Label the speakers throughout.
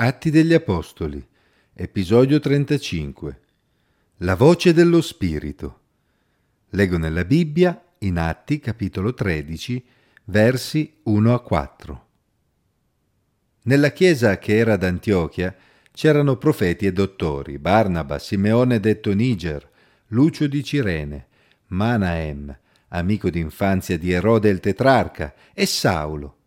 Speaker 1: Atti degli Apostoli, episodio 35. La voce dello Spirito. Leggo nella Bibbia, in Atti, capitolo 13, versi 1 a 4. Nella chiesa che era ad Antiochia c'erano profeti e dottori, Barnaba, Simeone detto Niger, Lucio di Cirene, Manaem, amico d'infanzia di Erode il tetrarca, e Saulo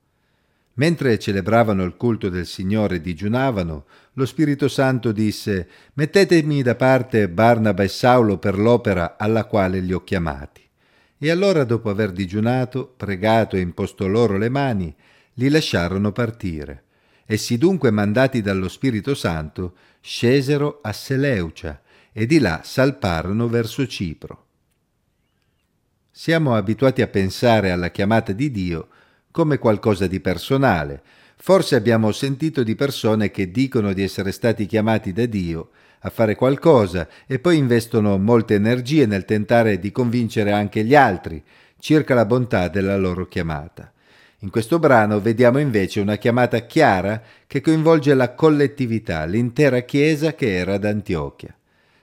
Speaker 1: Mentre celebravano il culto del Signore e digiunavano, lo Spirito Santo disse Mettetemi da parte Barnaba e Saulo per l'opera alla quale li ho chiamati. E allora, dopo aver digiunato, pregato e imposto loro le mani, li lasciarono partire. Essi dunque, mandati dallo Spirito Santo, scesero a Seleucia e di là salparono verso Cipro. Siamo abituati a pensare alla chiamata di Dio come qualcosa di personale. Forse abbiamo sentito di persone che dicono di essere stati chiamati da Dio a fare qualcosa e poi investono molte energie nel tentare di convincere anche gli altri circa la bontà della loro chiamata. In questo brano vediamo invece una chiamata chiara che coinvolge la collettività, l'intera Chiesa che era ad Antiochia.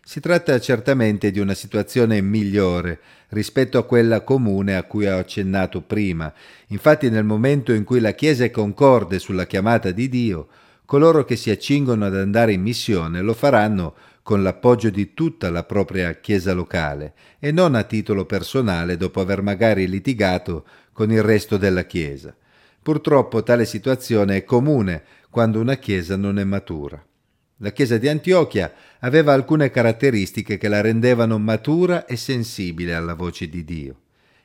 Speaker 1: Si tratta certamente di una situazione migliore rispetto a quella comune a cui ho accennato prima. Infatti nel momento in cui la Chiesa è concorde sulla chiamata di Dio, coloro che si accingono ad andare in missione lo faranno con l'appoggio di tutta la propria Chiesa locale e non a titolo personale dopo aver magari litigato con il resto della Chiesa. Purtroppo tale situazione è comune quando una Chiesa non è matura. La chiesa di Antiochia aveva alcune caratteristiche che la rendevano matura e sensibile alla voce di Dio.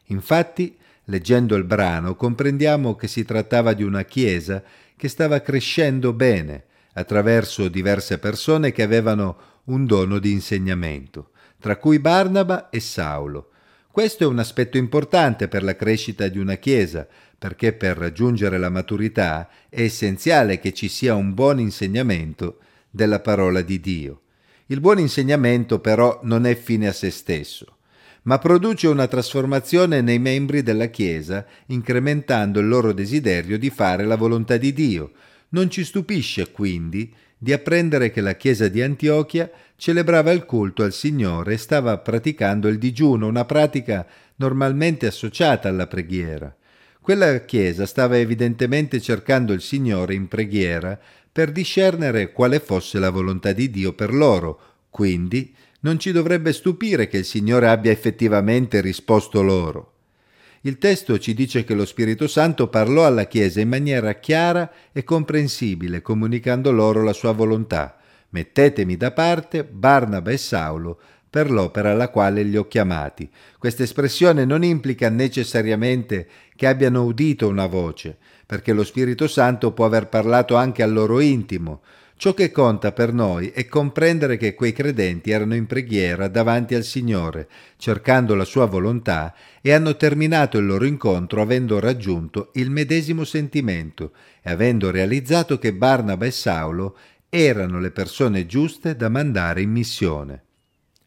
Speaker 1: Infatti, leggendo il brano, comprendiamo che si trattava di una chiesa che stava crescendo bene attraverso diverse persone che avevano un dono di insegnamento, tra cui Barnaba e Saulo. Questo è un aspetto importante per la crescita di una chiesa, perché per raggiungere la maturità è essenziale che ci sia un buon insegnamento della parola di Dio. Il buon insegnamento però non è fine a se stesso, ma produce una trasformazione nei membri della Chiesa, incrementando il loro desiderio di fare la volontà di Dio. Non ci stupisce quindi di apprendere che la Chiesa di Antiochia celebrava il culto al Signore e stava praticando il digiuno, una pratica normalmente associata alla preghiera. Quella Chiesa stava evidentemente cercando il Signore in preghiera per discernere quale fosse la volontà di Dio per loro, quindi non ci dovrebbe stupire che il Signore abbia effettivamente risposto loro. Il testo ci dice che lo Spirito Santo parlò alla Chiesa in maniera chiara e comprensibile, comunicando loro la sua volontà. Mettetemi da parte Barnaba e Saulo per l'opera alla quale li ho chiamati. Questa espressione non implica necessariamente che abbiano udito una voce, perché lo Spirito Santo può aver parlato anche al loro intimo. Ciò che conta per noi è comprendere che quei credenti erano in preghiera davanti al Signore, cercando la sua volontà, e hanno terminato il loro incontro avendo raggiunto il medesimo sentimento e avendo realizzato che Barnaba e Saulo erano le persone giuste da mandare in missione.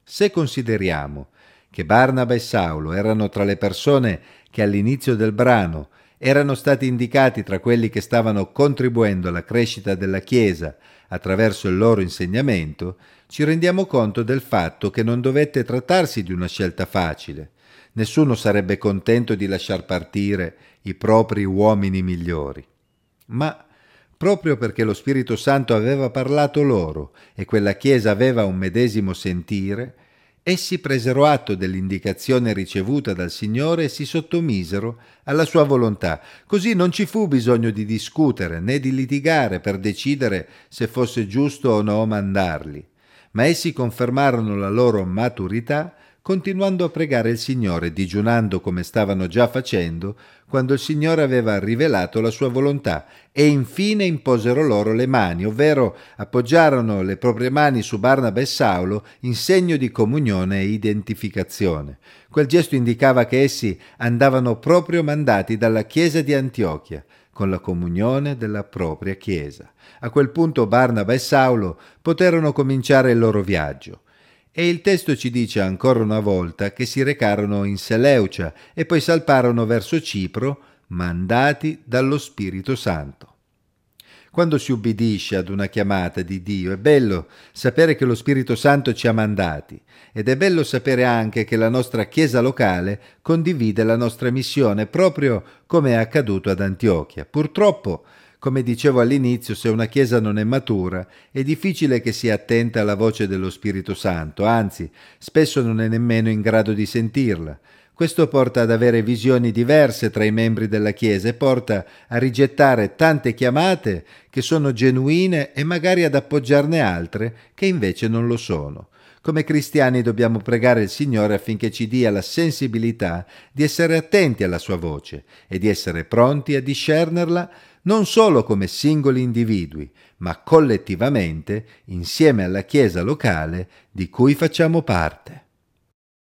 Speaker 1: Se consideriamo che Barnaba e Saulo erano tra le persone che all'inizio del brano erano stati indicati tra quelli che stavano contribuendo alla crescita della Chiesa attraverso il loro insegnamento, ci rendiamo conto del fatto che non dovette trattarsi di una scelta facile. Nessuno sarebbe contento di lasciar partire i propri uomini migliori. Ma proprio perché lo Spirito Santo aveva parlato loro e quella Chiesa aveva un medesimo sentire, essi presero atto dell'indicazione ricevuta dal Signore e si sottomisero alla sua volontà. Così non ci fu bisogno di discutere né di litigare per decidere se fosse giusto o no mandarli, ma essi confermarono la loro maturità continuando a pregare il Signore, digiunando come stavano già facendo quando il Signore aveva rivelato la sua volontà, e infine imposero loro le mani, ovvero appoggiarono le proprie mani su Barnaba e Saulo in segno di comunione e identificazione. Quel gesto indicava che essi andavano proprio mandati dalla Chiesa di Antiochia, con la comunione della propria Chiesa. A quel punto Barnaba e Saulo poterono cominciare il loro viaggio. E il testo ci dice ancora una volta che si recarono in Seleucia e poi salparono verso Cipro, mandati dallo Spirito Santo. Quando si ubbidisce ad una chiamata di Dio è bello sapere che lo Spirito Santo ci ha mandati ed è bello sapere anche che la nostra Chiesa locale condivide la nostra missione proprio come è accaduto ad Antiochia. Purtroppo come dicevo all'inizio, se una Chiesa non è matura, è difficile che sia attenta alla voce dello Spirito Santo, anzi, spesso non è nemmeno in grado di sentirla. Questo porta ad avere visioni diverse tra i membri della Chiesa e porta a rigettare tante chiamate che sono genuine e magari ad appoggiarne altre che invece non lo sono. Come cristiani dobbiamo pregare il Signore affinché ci dia la sensibilità di essere attenti alla sua voce e di essere pronti a discernerla non solo come singoli individui, ma collettivamente insieme alla Chiesa locale di cui facciamo parte.